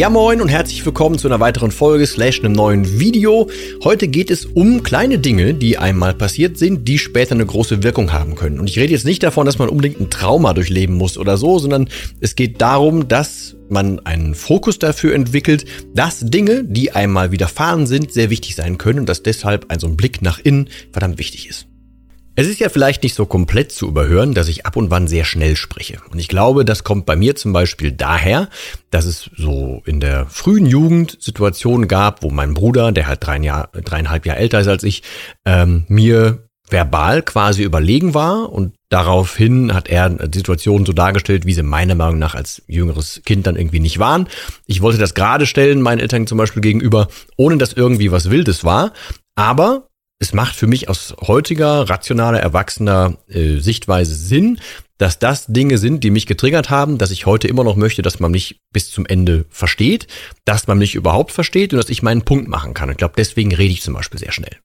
Ja moin und herzlich willkommen zu einer weiteren Folge slash einem neuen Video. Heute geht es um kleine Dinge, die einmal passiert sind, die später eine große Wirkung haben können. Und ich rede jetzt nicht davon, dass man unbedingt ein Trauma durchleben muss oder so, sondern es geht darum, dass man einen Fokus dafür entwickelt, dass Dinge, die einmal widerfahren sind, sehr wichtig sein können und dass deshalb ein so ein Blick nach innen verdammt wichtig ist. Es ist ja vielleicht nicht so komplett zu überhören, dass ich ab und wann sehr schnell spreche. Und ich glaube, das kommt bei mir zum Beispiel daher, dass es so in der frühen Jugend Situationen gab, wo mein Bruder, der halt drei Jahr, dreieinhalb Jahre älter ist als ich, ähm, mir verbal quasi überlegen war und daraufhin hat er Situationen so dargestellt, wie sie meiner Meinung nach als jüngeres Kind dann irgendwie nicht waren. Ich wollte das gerade stellen, meinen Eltern zum Beispiel gegenüber, ohne dass irgendwie was Wildes war. Aber es macht für mich aus heutiger, rationaler, erwachsener äh, Sichtweise Sinn, dass das Dinge sind, die mich getriggert haben, dass ich heute immer noch möchte, dass man mich bis zum Ende versteht, dass man mich überhaupt versteht und dass ich meinen Punkt machen kann. Ich glaube, deswegen rede ich zum Beispiel sehr schnell.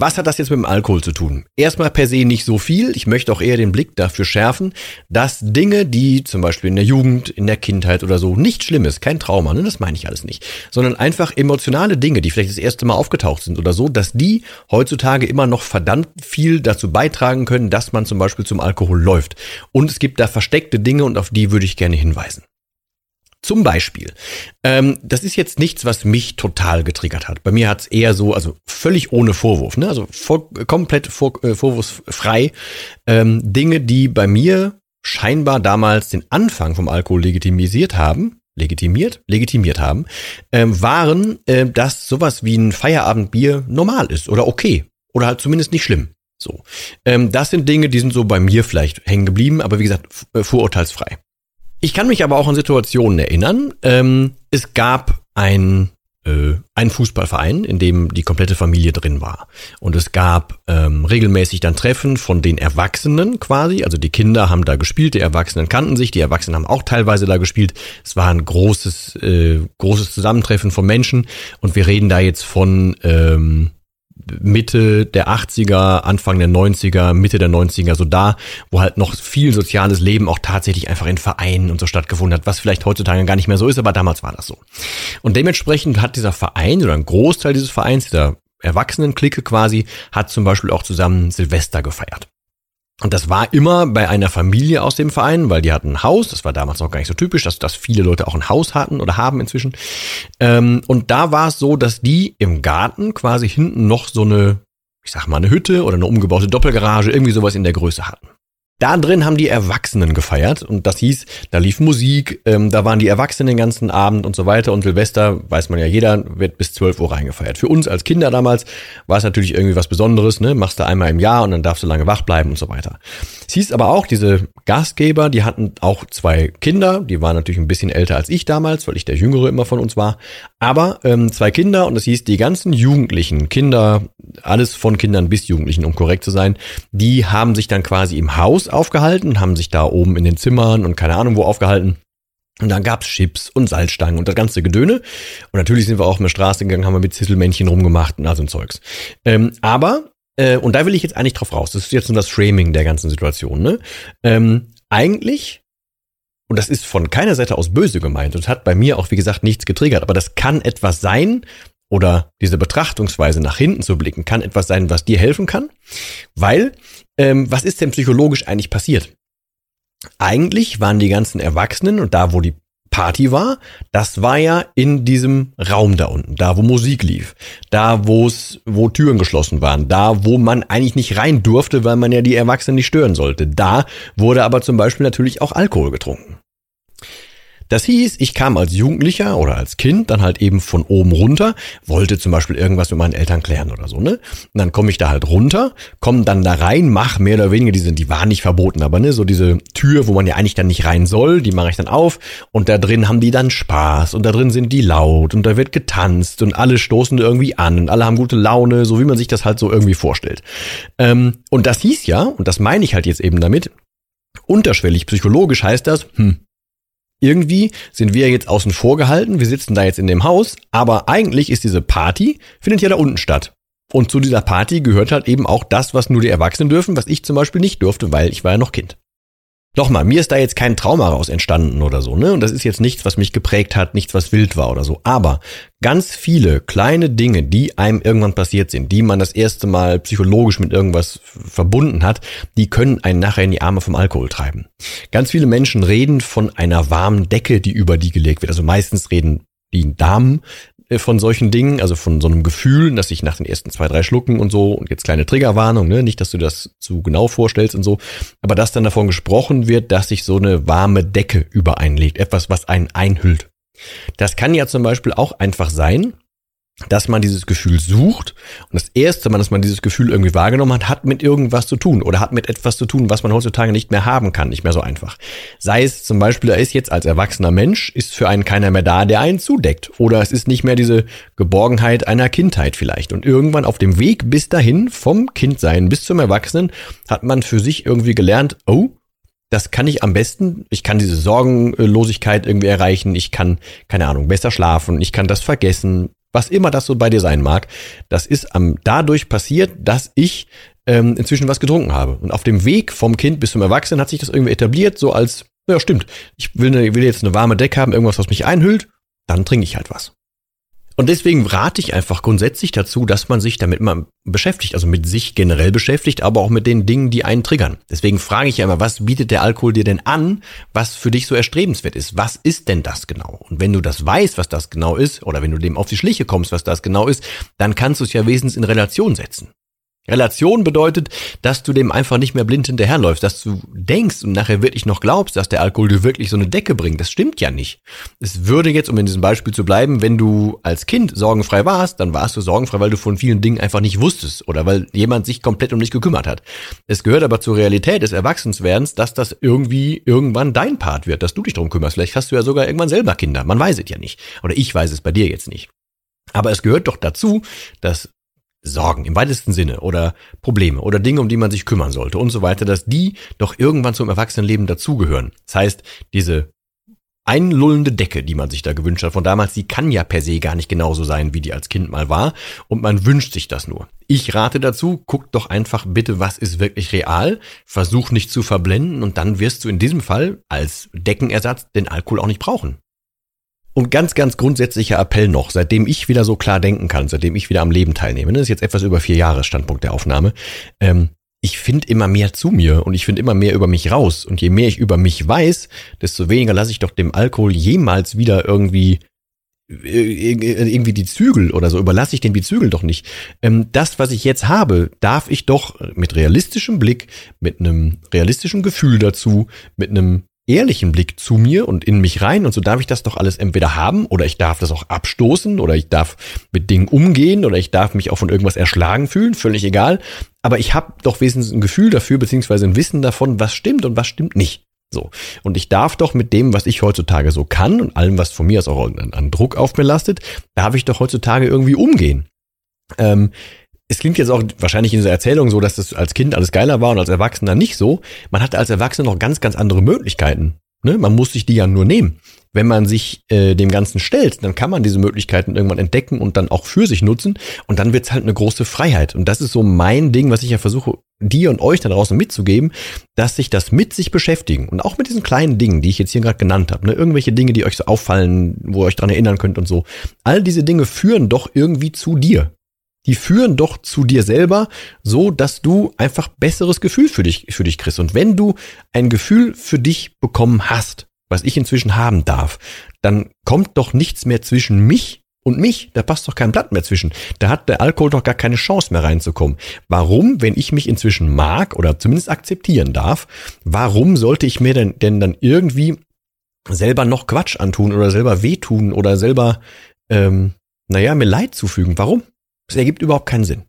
Was hat das jetzt mit dem Alkohol zu tun? Erstmal per se nicht so viel. Ich möchte auch eher den Blick dafür schärfen, dass Dinge, die zum Beispiel in der Jugend, in der Kindheit oder so nicht schlimm ist, kein Trauma, ne, das meine ich alles nicht, sondern einfach emotionale Dinge, die vielleicht das erste Mal aufgetaucht sind oder so, dass die heutzutage immer noch verdammt viel dazu beitragen können, dass man zum Beispiel zum Alkohol läuft. Und es gibt da versteckte Dinge und auf die würde ich gerne hinweisen. Zum Beispiel, ähm, das ist jetzt nichts, was mich total getriggert hat. Bei mir hat es eher so, also völlig ohne Vorwurf, ne? also vor, komplett vor, äh, vorwurfsfrei, ähm, Dinge, die bei mir scheinbar damals den Anfang vom Alkohol legitimisiert haben, legitimiert, legitimiert haben, ähm, waren, äh, dass sowas wie ein Feierabendbier normal ist oder okay oder halt zumindest nicht schlimm. So, ähm, das sind Dinge, die sind so bei mir vielleicht hängen geblieben, aber wie gesagt, äh, vorurteilsfrei. Ich kann mich aber auch an Situationen erinnern. Ähm, es gab ein äh, einen Fußballverein, in dem die komplette Familie drin war. Und es gab ähm, regelmäßig dann Treffen von den Erwachsenen quasi. Also die Kinder haben da gespielt, die Erwachsenen kannten sich, die Erwachsenen haben auch teilweise da gespielt. Es war ein großes, äh, großes Zusammentreffen von Menschen. Und wir reden da jetzt von ähm, Mitte der 80er, Anfang der 90er, Mitte der 90er, so da, wo halt noch viel soziales Leben auch tatsächlich einfach in Vereinen und so stattgefunden hat, was vielleicht heutzutage gar nicht mehr so ist, aber damals war das so. Und dementsprechend hat dieser Verein oder ein Großteil dieses Vereins, dieser Erwachsenenklicke quasi, hat zum Beispiel auch zusammen Silvester gefeiert. Und das war immer bei einer Familie aus dem Verein, weil die hatten ein Haus. Das war damals noch gar nicht so typisch, dass, dass viele Leute auch ein Haus hatten oder haben inzwischen. Ähm, und da war es so, dass die im Garten quasi hinten noch so eine, ich sag mal, eine Hütte oder eine umgebaute Doppelgarage, irgendwie sowas in der Größe hatten. Da drin haben die Erwachsenen gefeiert und das hieß, da lief Musik, ähm, da waren die Erwachsenen den ganzen Abend und so weiter und Silvester, weiß man ja jeder, wird bis 12 Uhr reingefeiert. Für uns als Kinder damals war es natürlich irgendwie was Besonderes, ne? machst du einmal im Jahr und dann darfst du lange wach bleiben und so weiter. Es hieß aber auch, diese Gastgeber, die hatten auch zwei Kinder, die waren natürlich ein bisschen älter als ich damals, weil ich der Jüngere immer von uns war, aber ähm, zwei Kinder und das hieß, die ganzen Jugendlichen, Kinder, alles von Kindern bis Jugendlichen, um korrekt zu sein, die haben sich dann quasi im Haus aufgehalten, haben sich da oben in den Zimmern und keine Ahnung wo aufgehalten. Und dann gab's Chips und Salzstangen und das ganze Gedöne. Und natürlich sind wir auch auf der Straße gegangen, haben wir mit Zisselmännchen rumgemacht und all so ein Zeugs. Ähm, aber, äh, und da will ich jetzt eigentlich drauf raus, das ist jetzt nur das Framing der ganzen Situation, ne? Ähm, eigentlich und das ist von keiner Seite aus böse gemeint und hat bei mir auch, wie gesagt, nichts getriggert. Aber das kann etwas sein, oder diese Betrachtungsweise nach hinten zu blicken, kann etwas sein, was dir helfen kann. Weil, ähm, was ist denn psychologisch eigentlich passiert? Eigentlich waren die ganzen Erwachsenen und da, wo die Party war, das war ja in diesem Raum da unten, da wo Musik lief, da wo es, wo Türen geschlossen waren, da wo man eigentlich nicht rein durfte, weil man ja die Erwachsenen nicht stören sollte. Da wurde aber zum Beispiel natürlich auch Alkohol getrunken. Das hieß, ich kam als Jugendlicher oder als Kind dann halt eben von oben runter, wollte zum Beispiel irgendwas mit meinen Eltern klären oder so, ne? Und dann komme ich da halt runter, komme dann da rein, mach mehr oder weniger diese, die waren nicht verboten, aber ne, so diese Tür, wo man ja eigentlich dann nicht rein soll, die mache ich dann auf und da drin haben die dann Spaß und da drin sind die laut und da wird getanzt und alle stoßen irgendwie an und alle haben gute Laune, so wie man sich das halt so irgendwie vorstellt. Ähm, und das hieß ja, und das meine ich halt jetzt eben damit, unterschwellig psychologisch heißt das, hm, irgendwie sind wir jetzt außen vor gehalten, wir sitzen da jetzt in dem Haus, aber eigentlich ist diese Party, findet ja da unten statt. Und zu dieser Party gehört halt eben auch das, was nur die Erwachsenen dürfen, was ich zum Beispiel nicht durfte, weil ich war ja noch Kind. Nochmal, mir ist da jetzt kein Trauma raus entstanden oder so, ne? Und das ist jetzt nichts, was mich geprägt hat, nichts, was wild war oder so. Aber ganz viele kleine Dinge, die einem irgendwann passiert sind, die man das erste Mal psychologisch mit irgendwas verbunden hat, die können einen nachher in die Arme vom Alkohol treiben. Ganz viele Menschen reden von einer warmen Decke, die über die gelegt wird. Also meistens reden die Damen von solchen Dingen, also von so einem Gefühl, dass ich nach den ersten zwei, drei Schlucken und so, und jetzt kleine Triggerwarnung, ne, nicht, dass du das zu genau vorstellst und so, aber dass dann davon gesprochen wird, dass sich so eine warme Decke über einen legt, etwas, was einen einhüllt. Das kann ja zum Beispiel auch einfach sein, dass man dieses Gefühl sucht und das erste Mal, dass man dieses Gefühl irgendwie wahrgenommen hat, hat mit irgendwas zu tun oder hat mit etwas zu tun, was man heutzutage nicht mehr haben kann, nicht mehr so einfach. Sei es zum Beispiel, er ist jetzt als erwachsener Mensch, ist für einen keiner mehr da, der einen zudeckt oder es ist nicht mehr diese Geborgenheit einer Kindheit vielleicht und irgendwann auf dem Weg bis dahin vom Kindsein bis zum Erwachsenen hat man für sich irgendwie gelernt, oh, das kann ich am besten. Ich kann diese Sorgenlosigkeit irgendwie erreichen. Ich kann, keine Ahnung, besser schlafen. Ich kann das vergessen was immer das so bei dir sein mag, das ist am, dadurch passiert, dass ich ähm, inzwischen was getrunken habe. Und auf dem Weg vom Kind bis zum Erwachsenen hat sich das irgendwie etabliert, so als, ja stimmt, ich will, ne, will jetzt eine warme Decke haben, irgendwas, was mich einhüllt, dann trinke ich halt was. Und deswegen rate ich einfach grundsätzlich dazu, dass man sich damit mal beschäftigt, also mit sich generell beschäftigt, aber auch mit den Dingen, die einen triggern. Deswegen frage ich ja immer, was bietet der Alkohol dir denn an, was für dich so erstrebenswert ist? Was ist denn das genau? Und wenn du das weißt, was das genau ist, oder wenn du dem auf die Schliche kommst, was das genau ist, dann kannst du es ja wesentlich in Relation setzen. Relation bedeutet, dass du dem einfach nicht mehr blind hinterherläufst, dass du denkst und nachher wirklich noch glaubst, dass der Alkohol dir wirklich so eine Decke bringt. Das stimmt ja nicht. Es würde jetzt, um in diesem Beispiel zu bleiben, wenn du als Kind sorgenfrei warst, dann warst du sorgenfrei, weil du von vielen Dingen einfach nicht wusstest oder weil jemand sich komplett um dich gekümmert hat. Es gehört aber zur Realität des Erwachsenswerdens, dass das irgendwie irgendwann dein Part wird, dass du dich drum kümmerst. Vielleicht hast du ja sogar irgendwann selber Kinder. Man weiß es ja nicht. Oder ich weiß es bei dir jetzt nicht. Aber es gehört doch dazu, dass Sorgen im weitesten Sinne oder Probleme oder Dinge, um die man sich kümmern sollte und so weiter, dass die doch irgendwann zum Erwachsenenleben dazugehören. Das heißt, diese einlullende Decke, die man sich da gewünscht hat von damals, die kann ja per se gar nicht genauso sein, wie die als Kind mal war und man wünscht sich das nur. Ich rate dazu, guck doch einfach bitte, was ist wirklich real, versuch nicht zu verblenden und dann wirst du in diesem Fall als Deckenersatz den Alkohol auch nicht brauchen. Und ganz, ganz grundsätzlicher Appell noch, seitdem ich wieder so klar denken kann, seitdem ich wieder am Leben teilnehme, das ist jetzt etwas über vier Jahre Standpunkt der Aufnahme, ähm, ich finde immer mehr zu mir und ich finde immer mehr über mich raus. Und je mehr ich über mich weiß, desto weniger lasse ich doch dem Alkohol jemals wieder irgendwie äh, irgendwie die Zügel oder so, überlasse ich den die Zügel doch nicht. Ähm, das, was ich jetzt habe, darf ich doch mit realistischem Blick, mit einem realistischen Gefühl dazu, mit einem ehrlichen Blick zu mir und in mich rein und so darf ich das doch alles entweder haben oder ich darf das auch abstoßen oder ich darf mit Dingen umgehen oder ich darf mich auch von irgendwas erschlagen fühlen, völlig egal. Aber ich habe doch wesentlich ein Gefühl dafür, beziehungsweise ein Wissen davon, was stimmt und was stimmt nicht. So. Und ich darf doch mit dem, was ich heutzutage so kann und allem, was von mir aus auch an, an Druck auf mir lastet, darf ich doch heutzutage irgendwie umgehen. Ähm, es klingt jetzt auch wahrscheinlich in dieser Erzählung so, dass das als Kind alles geiler war und als Erwachsener nicht so. Man hatte als Erwachsener noch ganz, ganz andere Möglichkeiten. Ne? Man muss sich die ja nur nehmen. Wenn man sich äh, dem Ganzen stellt, dann kann man diese Möglichkeiten irgendwann entdecken und dann auch für sich nutzen. Und dann wird's halt eine große Freiheit. Und das ist so mein Ding, was ich ja versuche, dir und euch da draußen mitzugeben, dass sich das mit sich beschäftigen und auch mit diesen kleinen Dingen, die ich jetzt hier gerade genannt habe, ne, irgendwelche Dinge, die euch so auffallen, wo ihr euch dran erinnern könnt und so. All diese Dinge führen doch irgendwie zu dir die führen doch zu dir selber, so dass du einfach besseres Gefühl für dich, für dich kriegst. Und wenn du ein Gefühl für dich bekommen hast, was ich inzwischen haben darf, dann kommt doch nichts mehr zwischen mich und mich. Da passt doch kein Blatt mehr zwischen. Da hat der Alkohol doch gar keine Chance mehr reinzukommen. Warum, wenn ich mich inzwischen mag oder zumindest akzeptieren darf, warum sollte ich mir denn, denn dann irgendwie selber noch Quatsch antun oder selber wehtun oder selber, ähm, naja, mir Leid zufügen? Warum? Das ergibt überhaupt keinen Sinn.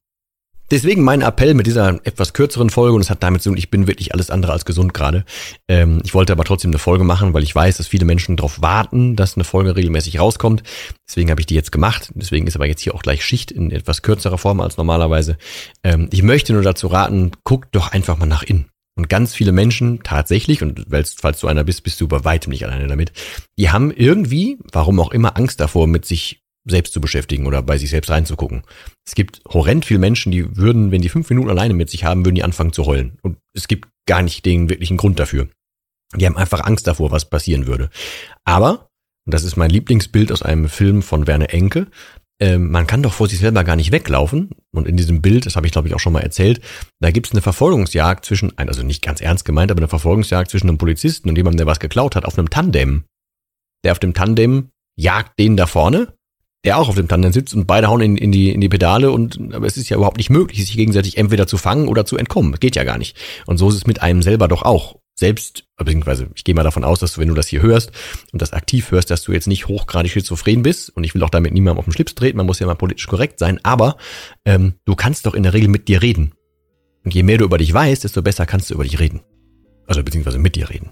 Deswegen mein Appell mit dieser etwas kürzeren Folge und es hat damit zu tun, ich bin wirklich alles andere als gesund gerade. Ähm, ich wollte aber trotzdem eine Folge machen, weil ich weiß, dass viele Menschen darauf warten, dass eine Folge regelmäßig rauskommt. Deswegen habe ich die jetzt gemacht. Deswegen ist aber jetzt hier auch gleich Schicht in etwas kürzerer Form als normalerweise. Ähm, ich möchte nur dazu raten, guckt doch einfach mal nach innen. Und ganz viele Menschen tatsächlich, und falls du einer bist, bist du bei weitem nicht alleine damit, die haben irgendwie, warum auch immer, Angst davor, mit sich selbst zu beschäftigen oder bei sich selbst reinzugucken. Es gibt horrend viele Menschen, die würden, wenn die fünf Minuten alleine mit sich haben, würden die anfangen zu heulen. Und es gibt gar nicht den wirklichen Grund dafür. Die haben einfach Angst davor, was passieren würde. Aber, und das ist mein Lieblingsbild aus einem Film von Werner Enke, äh, man kann doch vor sich selber gar nicht weglaufen. Und in diesem Bild, das habe ich glaube ich auch schon mal erzählt, da gibt es eine Verfolgungsjagd zwischen, also nicht ganz ernst gemeint, aber eine Verfolgungsjagd zwischen einem Polizisten und jemandem, der was geklaut hat, auf einem Tandem. Der auf dem Tandem jagt den da vorne der auch auf dem Tandem sitzt und beide hauen in, in, die, in die Pedale und aber es ist ja überhaupt nicht möglich, sich gegenseitig entweder zu fangen oder zu entkommen. Geht ja gar nicht. Und so ist es mit einem selber doch auch. Selbst, beziehungsweise ich gehe mal davon aus, dass du, wenn du das hier hörst und das aktiv hörst, dass du jetzt nicht hochgradig schizophren bist und ich will auch damit niemandem auf den Schlips treten, man muss ja mal politisch korrekt sein, aber ähm, du kannst doch in der Regel mit dir reden. Und je mehr du über dich weißt, desto besser kannst du über dich reden. Also beziehungsweise mit dir reden.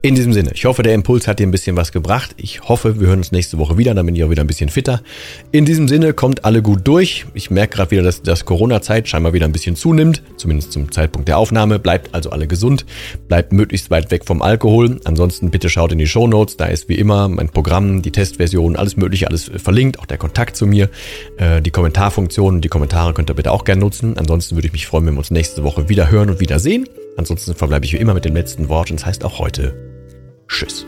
In diesem Sinne, ich hoffe, der Impuls hat dir ein bisschen was gebracht. Ich hoffe, wir hören uns nächste Woche wieder, dann bin ich auch wieder ein bisschen fitter. In diesem Sinne, kommt alle gut durch. Ich merke gerade wieder, dass das Corona-Zeit scheinbar wieder ein bisschen zunimmt, zumindest zum Zeitpunkt der Aufnahme. Bleibt also alle gesund, bleibt möglichst weit weg vom Alkohol. Ansonsten bitte schaut in die Show Notes, da ist wie immer mein Programm, die Testversion, alles mögliche, alles verlinkt, auch der Kontakt zu mir, äh, die Kommentarfunktion, die Kommentare könnt ihr bitte auch gerne nutzen. Ansonsten würde ich mich freuen, wenn wir uns nächste Woche wieder hören und wieder sehen. Ansonsten verbleibe ich wie immer mit dem letzten Wort und das heißt auch heute Tschüss.